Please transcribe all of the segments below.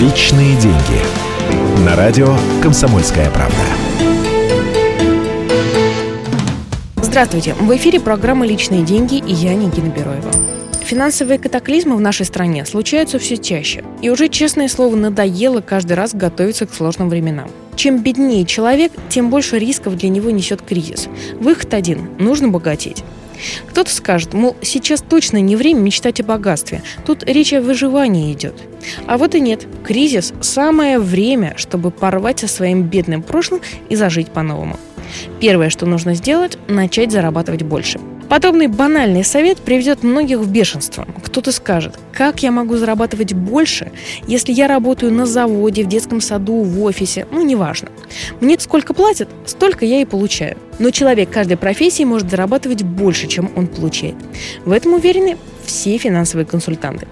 Личные деньги. На радио «Комсомольская правда». Здравствуйте. В эфире программа «Личные деньги» и я, Нигина Бероева. Финансовые катаклизмы в нашей стране случаются все чаще. И уже, честное слово, надоело каждый раз готовиться к сложным временам. Чем беднее человек, тем больше рисков для него несет кризис. Выход один – нужно богатеть. Кто-то скажет, мол, сейчас точно не время мечтать о богатстве. Тут речь о выживании идет. А вот и нет. Кризис – самое время, чтобы порвать со своим бедным прошлым и зажить по-новому. Первое, что нужно сделать – начать зарабатывать больше. Подобный банальный совет приведет многих в бешенство. Кто-то скажет, как я могу зарабатывать больше, если я работаю на заводе, в детском саду, в офисе, ну неважно. Мне сколько платят, столько я и получаю. Но человек каждой профессии может зарабатывать больше, чем он получает. В этом уверены все финансовые консультанты.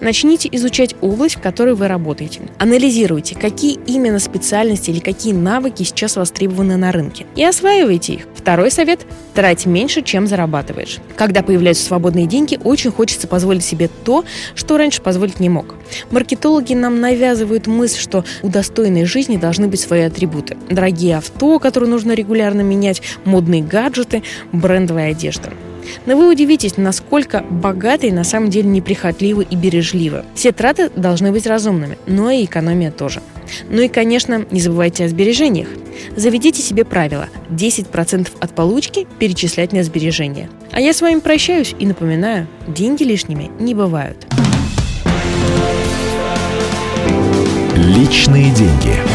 Начните изучать область, в которой вы работаете. Анализируйте, какие именно специальности или какие навыки сейчас востребованы на рынке. И осваивайте их. Второй совет – трать меньше, чем зарабатываешь. Когда появляются свободные деньги, очень хочется позволить себе то, что раньше позволить не мог. Маркетологи нам навязывают мысль, что у достойной жизни должны быть свои атрибуты. Дорогие авто, которые нужно регулярно менять, модные гаджеты, брендовая одежда. Но вы удивитесь, насколько богатые на самом деле неприхотливы и бережливы. Все траты должны быть разумными, но и экономия тоже. Ну и, конечно, не забывайте о сбережениях. Заведите себе правило – 10% от получки перечислять на сбережения. А я с вами прощаюсь и напоминаю, деньги лишними не бывают. Личные деньги.